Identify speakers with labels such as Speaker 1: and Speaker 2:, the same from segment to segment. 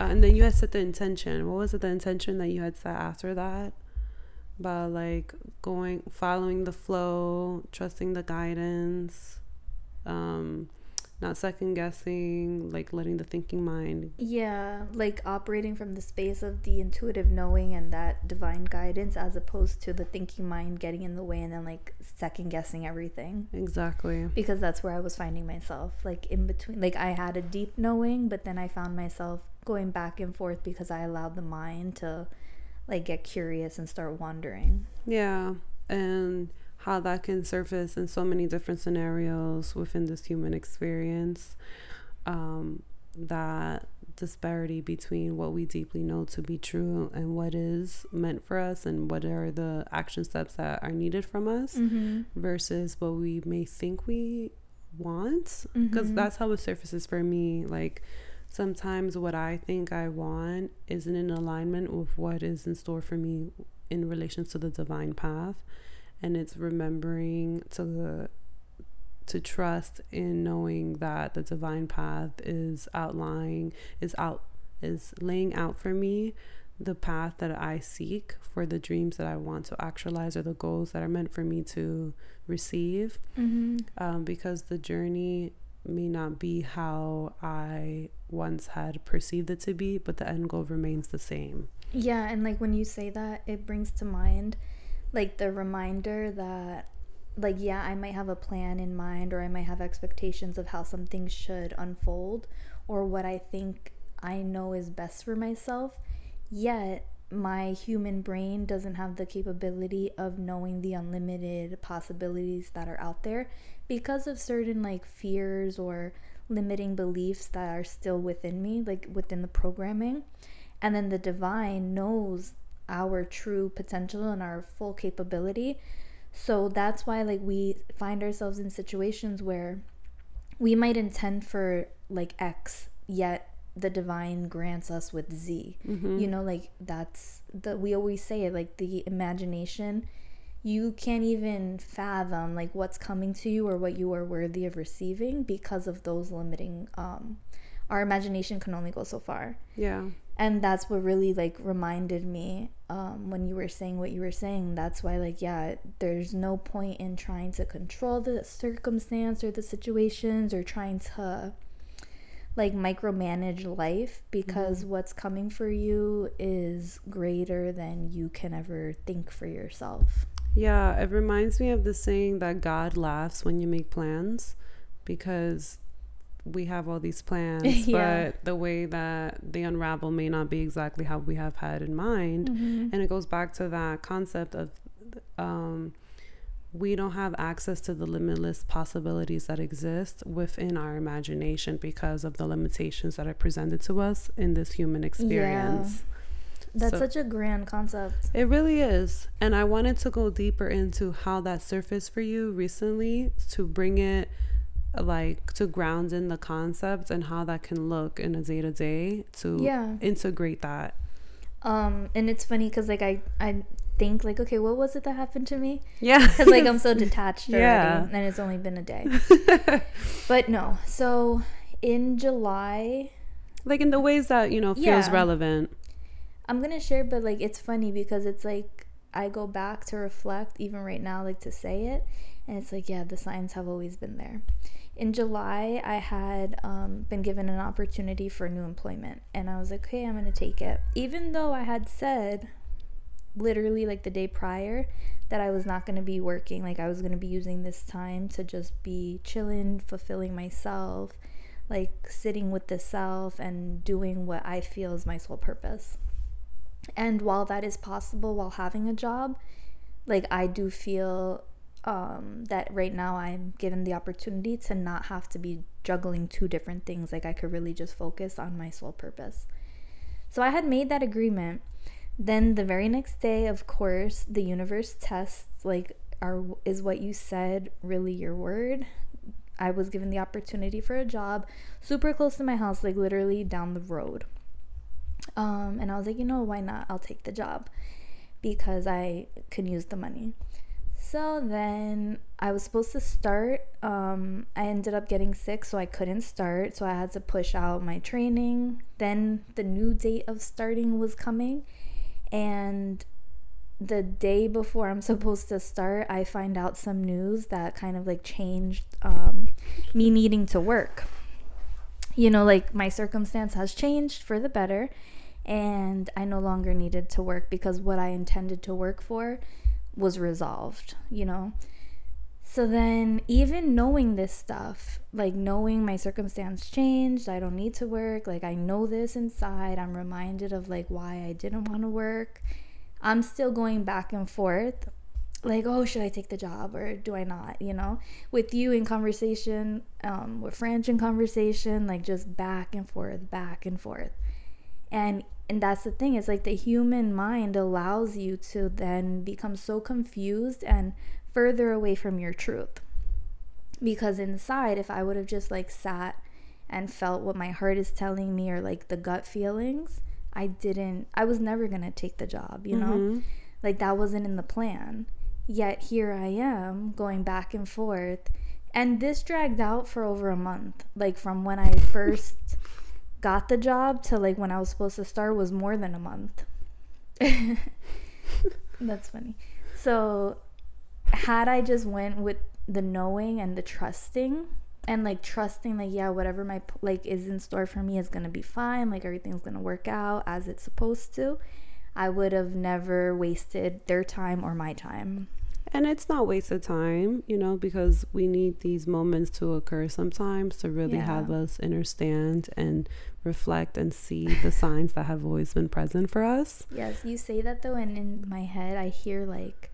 Speaker 1: Uh, and then you had set the intention. What was it, the intention that you had set after that? About like going, following the flow, trusting the guidance, um, not second guessing, like letting the thinking mind.
Speaker 2: Yeah, like operating from the space of the intuitive knowing and that divine guidance as opposed to the thinking mind getting in the way and then like second guessing everything.
Speaker 1: Exactly.
Speaker 2: Because that's where I was finding myself, like in between. Like I had a deep knowing, but then I found myself going back and forth because I allowed the mind to like get curious and start wandering.
Speaker 1: Yeah. And how that can surface in so many different scenarios within this human experience. Um, that disparity between what we deeply know to be true and what is meant for us and what are the action steps that are needed from us mm-hmm. versus what we may think we want because mm-hmm. that's how it surfaces for me like sometimes what i think i want isn't in alignment with what is in store for me in relation to the divine path and it's remembering to to trust in knowing that the divine path is outlining is out is laying out for me the path that I seek for the dreams that I want to actualize or the goals that are meant for me to receive. Mm-hmm. Um, because the journey may not be how I once had perceived it to be, but the end goal remains the same.
Speaker 2: Yeah, and like when you say that, it brings to mind like the reminder that like yeah i might have a plan in mind or i might have expectations of how something should unfold or what i think i know is best for myself yet my human brain doesn't have the capability of knowing the unlimited possibilities that are out there because of certain like fears or limiting beliefs that are still within me like within the programming. And then the divine knows our true potential and our full capability. So that's why like we find ourselves in situations where we might intend for like X, yet the divine grants us with Z. Mm-hmm. You know, like that's the we always say it like the imagination you can't even fathom like what's coming to you or what you are worthy of receiving because of those limiting um our imagination can only go so far.
Speaker 1: Yeah
Speaker 2: and that's what really like reminded me um, when you were saying what you were saying that's why like yeah there's no point in trying to control the circumstance or the situations or trying to like micromanage life because mm-hmm. what's coming for you is greater than you can ever think for yourself
Speaker 1: yeah it reminds me of the saying that god laughs when you make plans because we have all these plans, yeah. but the way that they unravel may not be exactly how we have had in mind. Mm-hmm. And it goes back to that concept of um, we don't have access to the limitless possibilities that exist within our imagination because of the limitations that are presented to us in this human experience. Yeah.
Speaker 2: That's so, such a grand concept.
Speaker 1: It really is. And I wanted to go deeper into how that surfaced for you recently to bring it like to ground in the concept and how that can look in a day to day to yeah. integrate that.
Speaker 2: Um, and it's funny because like I I think like okay, what was it that happened to me?
Speaker 1: Yeah,
Speaker 2: because like I'm so detached already, yeah. and it's only been a day. but no, so in July,
Speaker 1: like in the ways that you know feels yeah, relevant.
Speaker 2: I'm gonna share, but like it's funny because it's like I go back to reflect even right now, like to say it, and it's like yeah, the signs have always been there in July, I had um, been given an opportunity for new employment, and I was like, okay, I'm gonna take it. Even though I had said, literally like the day prior, that I was not gonna be working, like I was gonna be using this time to just be chilling, fulfilling myself, like sitting with the self and doing what I feel is my sole purpose. And while that is possible while having a job, like I do feel um, that right now I'm given the opportunity to not have to be juggling two different things. Like I could really just focus on my sole purpose. So I had made that agreement. Then the very next day, of course, the universe tests like are is what you said really your word? I was given the opportunity for a job super close to my house, like literally down the road. Um, and I was like, you know, why not? I'll take the job because I can use the money. So then I was supposed to start. Um, I ended up getting sick, so I couldn't start. So I had to push out my training. Then the new date of starting was coming. And the day before I'm supposed to start, I find out some news that kind of like changed um, me needing to work. You know, like my circumstance has changed for the better, and I no longer needed to work because what I intended to work for was resolved, you know. So then, even knowing this stuff, like knowing my circumstance changed, I don't need to work, like I know this inside, I'm reminded of like why I didn't want to work I'm still going back and forth like oh should i take the job or do i not? You know? With you in conversation um, with french in conversation like just back and forth back and forth and and that's the thing it's like the human mind allows you to then become so confused and further away from your truth because inside if i would have just like sat and felt what my heart is telling me or like the gut feelings I didn't, I was never going to take the job, you know? Mm-hmm. Like that wasn't in the plan. Yet here I am going back and forth. And this dragged out for over a month. Like from when I first got the job to like when I was supposed to start was more than a month. That's funny. So had I just went with the knowing and the trusting and like trusting like yeah whatever my like is in store for me is going to be fine like everything's going to work out as it's supposed to i would have never wasted their time or my time
Speaker 1: and it's not wasted time you know because we need these moments to occur sometimes to really yeah. have us understand and reflect and see the signs that have always been present for us
Speaker 2: yes you say that though and in my head i hear like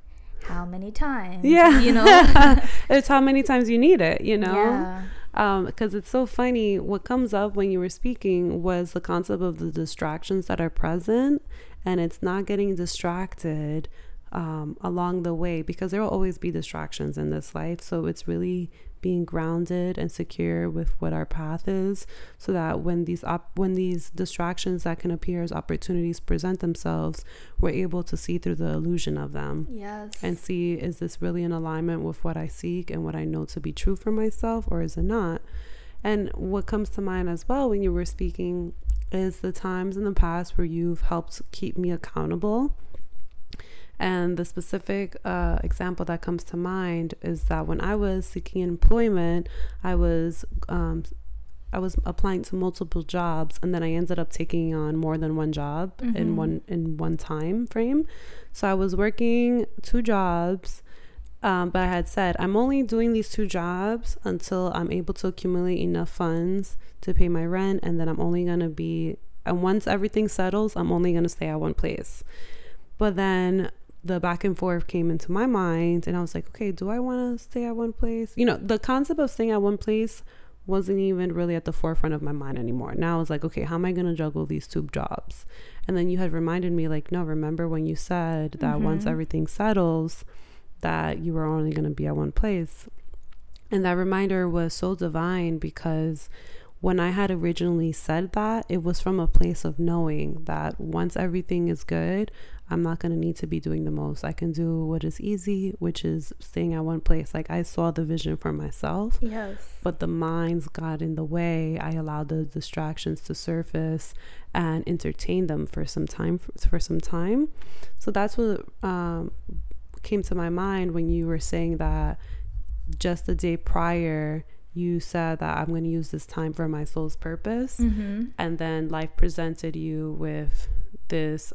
Speaker 2: how many times?
Speaker 1: Yeah. You know, it's how many times you need it, you know? Yeah. Because um, it's so funny. What comes up when you were speaking was the concept of the distractions that are present, and it's not getting distracted um, along the way because there will always be distractions in this life. So it's really being grounded and secure with what our path is so that when these op- when these distractions that can appear as opportunities present themselves we're able to see through the illusion of them.
Speaker 2: Yes.
Speaker 1: And see is this really in alignment with what I seek and what I know to be true for myself or is it not? And what comes to mind as well when you were speaking is the times in the past where you've helped keep me accountable and the specific uh, example that comes to mind is that when I was seeking employment, I was um, I was applying to multiple jobs, and then I ended up taking on more than one job mm-hmm. in one in one time frame. So I was working two jobs. Um, but I had said, I'm only doing these two jobs until I'm able to accumulate enough funds to pay my rent. And then I'm only going to be, and once everything settles, I'm only going to stay at one place. But then the back and forth came into my mind and I was like, okay, do I want to stay at one place? You know, the concept of staying at one place wasn't even really at the forefront of my mind anymore. Now I was like, okay, how am I going to juggle these two jobs? And then you had reminded me like, no, remember when you said that mm-hmm. once everything settles that you were only going to be at one place. And that reminder was so divine because when I had originally said that, it was from a place of knowing that once everything is good, I'm not going to need to be doing the most. I can do what is easy, which is staying at one place. Like I saw the vision for myself.
Speaker 2: Yes.
Speaker 1: But the minds got in the way. I allowed the distractions to surface and entertain them for some time for, for some time. So that's what um, came to my mind when you were saying that just the day prior you said that I'm going to use this time for my soul's purpose. Mm-hmm. And then life presented you with this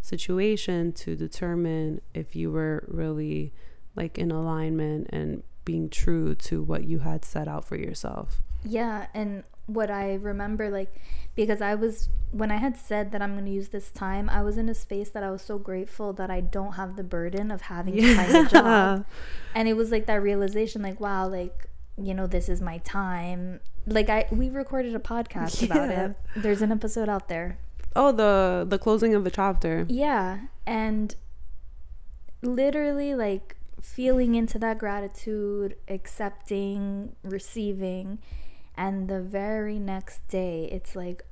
Speaker 1: situation to determine if you were really like in alignment and being true to what you had set out for yourself.
Speaker 2: Yeah, and what I remember like because I was when I had said that I'm going to use this time, I was in a space that I was so grateful that I don't have the burden of having yeah. to find a job. And it was like that realization like wow, like you know, this is my time. Like I we recorded a podcast yeah. about it. There's an episode out there
Speaker 1: Oh, the the closing of the chapter.
Speaker 2: Yeah, and literally like feeling into that gratitude, accepting, receiving, and the very next day it's like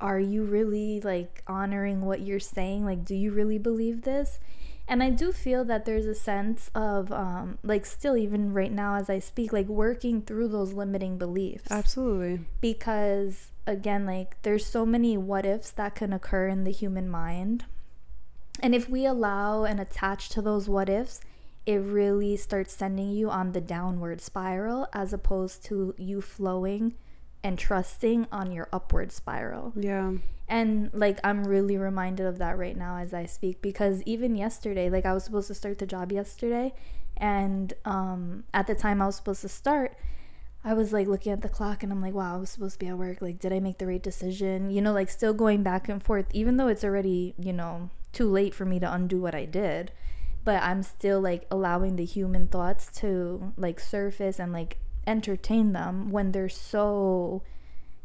Speaker 2: are you really like honoring what you're saying? Like do you really believe this? And I do feel that there's a sense of um like still even right now as I speak like working through those limiting beliefs.
Speaker 1: Absolutely.
Speaker 2: Because again like there's so many what ifs that can occur in the human mind. And if we allow and attach to those what ifs, it really starts sending you on the downward spiral as opposed to you flowing and trusting on your upward spiral.
Speaker 1: Yeah.
Speaker 2: And like I'm really reminded of that right now as I speak because even yesterday, like I was supposed to start the job yesterday and um at the time I was supposed to start, I was like looking at the clock and I'm like, wow, I was supposed to be at work. Like, did I make the right decision? You know, like still going back and forth, even though it's already, you know, too late for me to undo what I did. But I'm still like allowing the human thoughts to like surface and like entertain them when they're so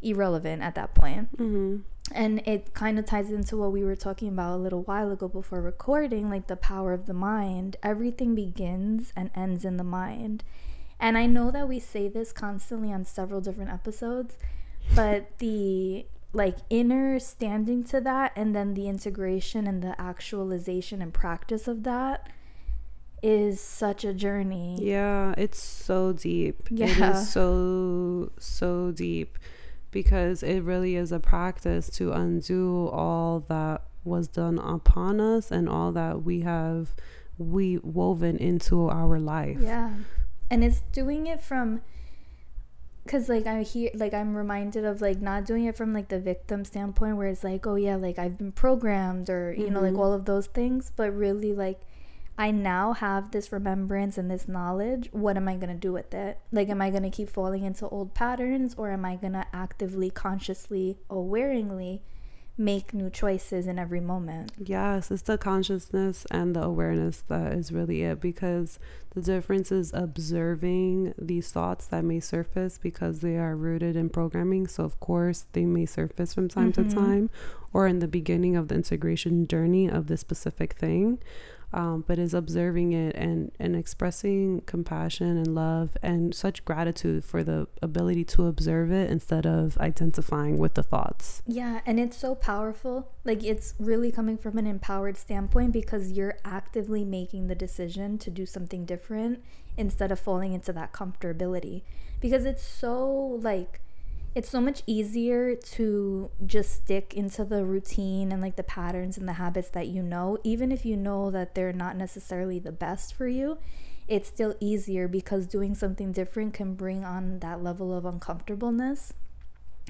Speaker 2: irrelevant at that point.
Speaker 1: Mm-hmm.
Speaker 2: And it kind of ties into what we were talking about a little while ago before recording like the power of the mind. Everything begins and ends in the mind. And I know that we say this constantly on several different episodes, but the like inner standing to that and then the integration and the actualization and practice of that is such a journey.
Speaker 1: Yeah, it's so deep.
Speaker 2: Yeah.
Speaker 1: is so so deep because it really is a practice to undo all that was done upon us and all that we have we woven into our life.
Speaker 2: Yeah. And it's doing it from cuz like I hear like I'm reminded of like not doing it from like the victim standpoint where it's like oh yeah like I've been programmed or you know like
Speaker 1: Mhm.
Speaker 2: all of those things but really like I now have this remembrance and this knowledge. What am I going to do with it? Like, am I going to keep falling into old patterns or am I going to actively, consciously, awareingly make new choices in every moment?
Speaker 1: Yes, it's the consciousness and the awareness that is really it because the difference is observing these thoughts that may surface because they are rooted in programming. So, of course, they may surface from time
Speaker 2: Mhm.
Speaker 1: to time or in the beginning of the integration journey of this specific thing. Um, but is observing it and, and expressing compassion and love and such gratitude for the ability to observe it instead of identifying with the thoughts.
Speaker 2: Yeah, and it's so powerful. Like it's really coming from an empowered standpoint because you're actively making the decision to do something different instead of falling into that comfortability. Because it's so like it's so much easier to just stick into the routine and like the patterns and the habits that you know, even if you know that they're not necessarily the best for you. It's still easier because doing something different can bring on that level of uncomfortableness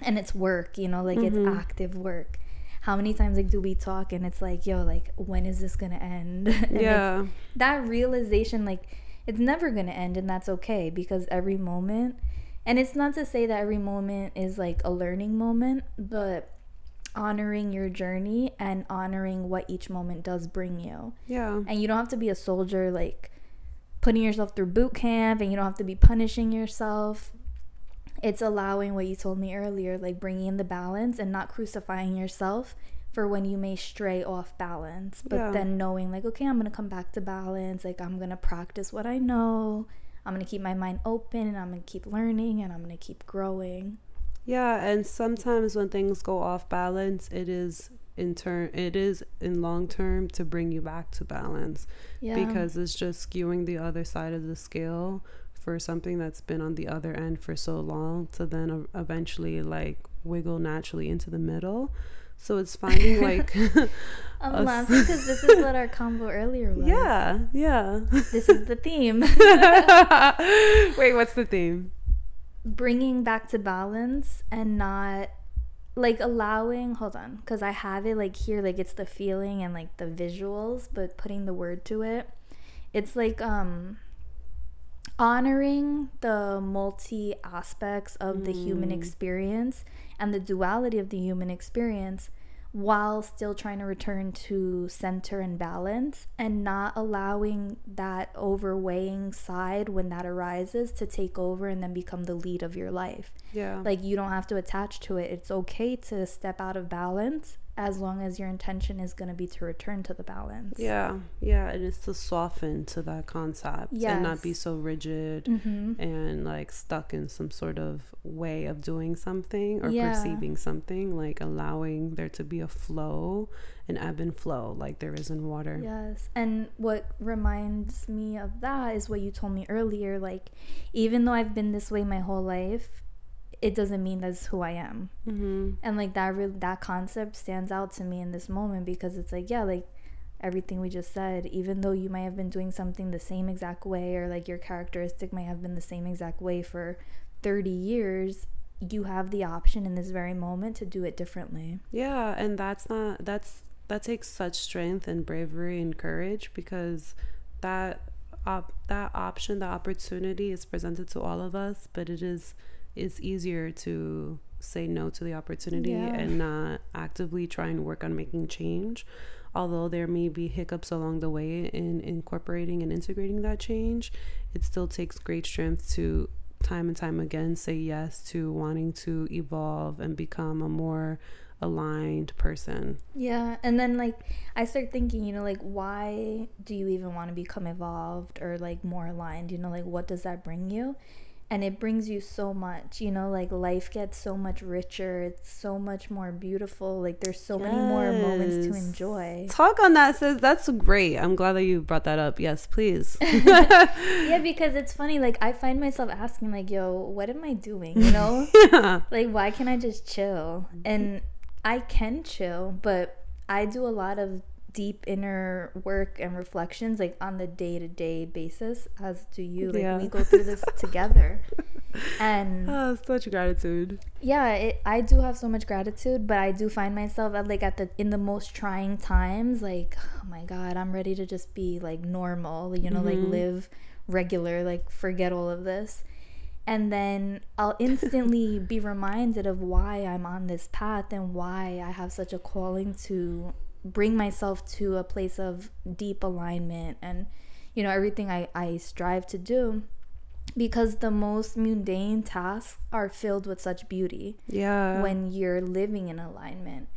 Speaker 2: and it's work you know like
Speaker 1: Mhm.
Speaker 2: it's active work how many times like do we talk and it's like yo like when is this gonna end
Speaker 1: yeah.
Speaker 2: that realization like it's never gonna end and that's okay because every moment and it's not to say that every moment is like a learning moment but honoring your journey and honoring what each moment does bring you
Speaker 1: Yeah.
Speaker 2: and you don't have to be a soldier like putting yourself through boot camp and you don't have to be punishing yourself it's allowing what you told me earlier like bringing in the balance and not crucifying yourself for when you may stray off balance but
Speaker 1: Yeah.
Speaker 2: then knowing like okay i'm gonna come back to balance like i'm gonna practice what i know i'm gonna keep my mind open and i'm gonna keep learning and i'm gonna keep growing.
Speaker 1: Yeah, and sometimes when things go off balance, it is in turn it is in long term to bring you back to balance.
Speaker 2: Yeah.
Speaker 1: Because it's just skewing the other side of the scale for something that's been on the other end for so long to then eventually like wiggle naturally into the middle. So it's finding like
Speaker 2: i'm laughing because this is what our combo earlier was
Speaker 1: yeah, yeah.
Speaker 2: this is the theme
Speaker 1: Wait, what's the theme?
Speaker 2: bringing back to balance and not like allowing hold on because i have it like here like it's the feeling and like the visuals but putting the word to it it's like um honoring the multi aspects of the human
Speaker 1: Mm.
Speaker 2: experience and the duality of the human experience while still trying to return to center and balance and not allowing that overweighing side when that arises to take over and then become the lead of your life.
Speaker 1: Yeah.
Speaker 2: Like you don't have to attach to it. It's okay to step out of balance as long as your intention is going to be to return to the balance.
Speaker 1: Yeah, yeah, and it's to soften to that concept and not be so rigid
Speaker 2: Mm-hmm.
Speaker 1: and like stuck in some sort of way of doing something or
Speaker 2: Yeah.
Speaker 1: perceiving something, like allowing there to be a flow, an ebb and flow, like there is in water.
Speaker 2: Yes. And what reminds me of that is what you told me earlier. Like, even though I've been this way my whole life, it doesn't mean that's who I am.
Speaker 1: Mm-hmm.
Speaker 2: And like that, re- that concept stands out to me in this moment because it's like, yeah, like everything we just said, even though you might have been doing something the same exact way, or like your characteristic might have been the same exact way for 30 years, you have the option in this very moment to do it differently.
Speaker 1: Yeah, and that's not that's that takes such strength and bravery and courage because that op- that option, the opportunity is presented to all of us, but it is it's easier to say no to the opportunity
Speaker 2: Yeah.
Speaker 1: and not actively try and work on making change. Although there may be hiccups along the way in incorporating and integrating that change, it still takes great strength to time and time again say yes to wanting to evolve and become a more aligned person.
Speaker 2: Yeah, and then like I start thinking, you know, like why do you even want to become evolved or like more aligned? You know, like what does that bring you? And it brings you so much, you know, like life gets so much richer, it's so much more beautiful. Like there's so many more moments to enjoy.
Speaker 1: Talk on that, says That's great. I'm glad that you brought that up. Yes, please.
Speaker 2: Yeah, because it's funny, like I find myself asking like, yo, what am I doing? You know?
Speaker 1: yeah.
Speaker 2: like why can't i just chill and i can chill but i do a lot of deep inner work and reflections like on the day-to-day basis as do you like
Speaker 1: Yeah.
Speaker 2: we go through this together and
Speaker 1: Oh, such gratitude.
Speaker 2: yeah it, i do have so much gratitude but i do find myself at like at the in the most trying times like oh my god i'm ready to just be like normal you know like
Speaker 1: Mhm.
Speaker 2: live regular like forget all of this and then i'll instantly be reminded of why i'm on this path and why i have such a calling to bring myself to a place of deep alignment and you know everything i, I strive to do because the most mundane tasks are filled with such beauty
Speaker 1: Yeah.
Speaker 2: when you're living in alignment.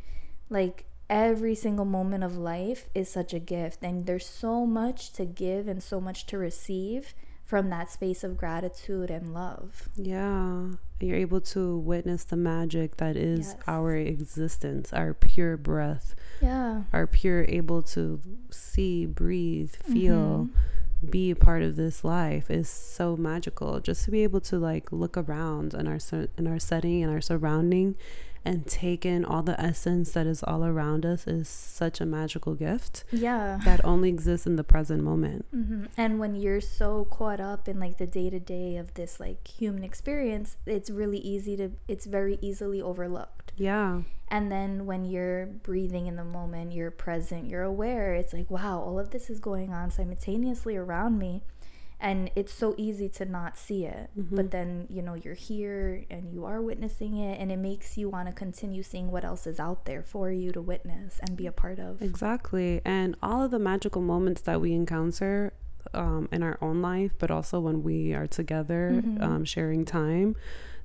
Speaker 2: Like every single moment of life is such a gift, and there's so much to give and so much to receive from that space of gratitude and love.
Speaker 1: Yeah. You're able to witness the magic that is
Speaker 2: Yes.
Speaker 1: our existence, our pure breath,
Speaker 2: Yeah.
Speaker 1: our pure able to see, breathe, feel,
Speaker 2: Mm-hmm.
Speaker 1: be a part of this life is so magical. Just to be able to like look around in our in our setting and our surrounding and take in all the essence that is all around us is such a magical gift
Speaker 2: Yeah.
Speaker 1: that only exists in the present moment.
Speaker 2: hmm And when you're so caught up in like the day to day of this like human experience, it's really easy to, it's very easily overlooked.
Speaker 1: Yeah.
Speaker 2: And then when you're breathing in the moment, you're present, you're aware, it's like, wow, all of this is going on simultaneously around me. And it's so easy to not see it. But then, you know, you're here and you are witnessing it, and it makes you want to continue seeing what else is out there for you to witness and be a part of.
Speaker 1: Exactly. And all of the magical moments that we encounter um, in our own life, but also when we are together
Speaker 2: Mhm.
Speaker 1: um, sharing time,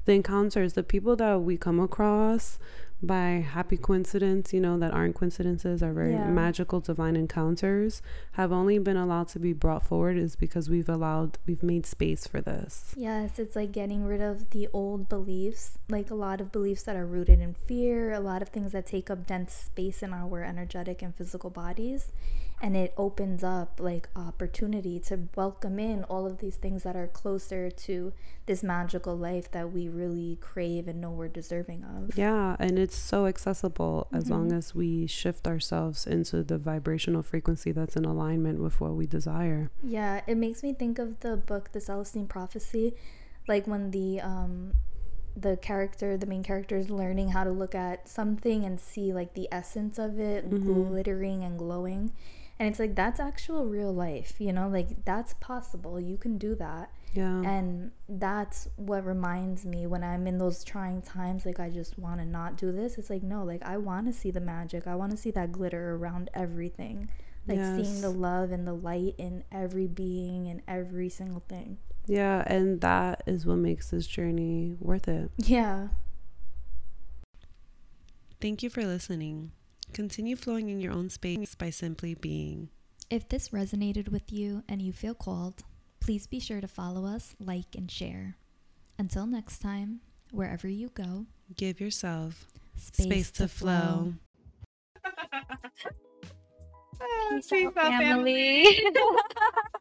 Speaker 1: the encounters, the people that we come across by happy coincidence, you know, that aren't coincidences, are very
Speaker 2: Yeah.
Speaker 1: magical, divine encounters, have only been allowed to be brought forward is because we've allowed, we've made space for this.
Speaker 2: Yes, it's like getting rid of the old beliefs, like a lot of beliefs that are rooted in fear, a lot of things that take up dense space in our energetic and physical bodies. And it opens up like opportunity to welcome in all of these things that are closer to this magical life that we really crave and know we're deserving of.
Speaker 1: Yeah, and it's so accessible as long
Speaker 2: Mhm.
Speaker 1: as we shift ourselves into the vibrational frequency that's in alignment with what we desire.
Speaker 2: Yeah, it makes me think of the book The Celestine Prophecy, like when the um the character, the main character is learning how to look at something and see like the essence of it
Speaker 1: Mhm.
Speaker 2: glittering and glowing. And it's like that's actual real life, you know? Like that's possible. You can do that.
Speaker 1: Yeah.
Speaker 2: And that's what reminds me when I'm in those trying times, like I just want to not do this. It's like, no, like I want to see the magic. I want to see that glitter around everything. Like seeing the love and the light in every being and every single thing.
Speaker 1: Yeah, and that is what makes this journey worth it.
Speaker 2: Yeah.
Speaker 1: Thank you for listening. Continue flowing in your own space by simply being.
Speaker 2: If this resonated with you and you feel called, please be sure to follow us, like, and share. Until next time, wherever you go,
Speaker 1: give yourself
Speaker 2: space,
Speaker 1: space to flow.
Speaker 2: Peace out, family.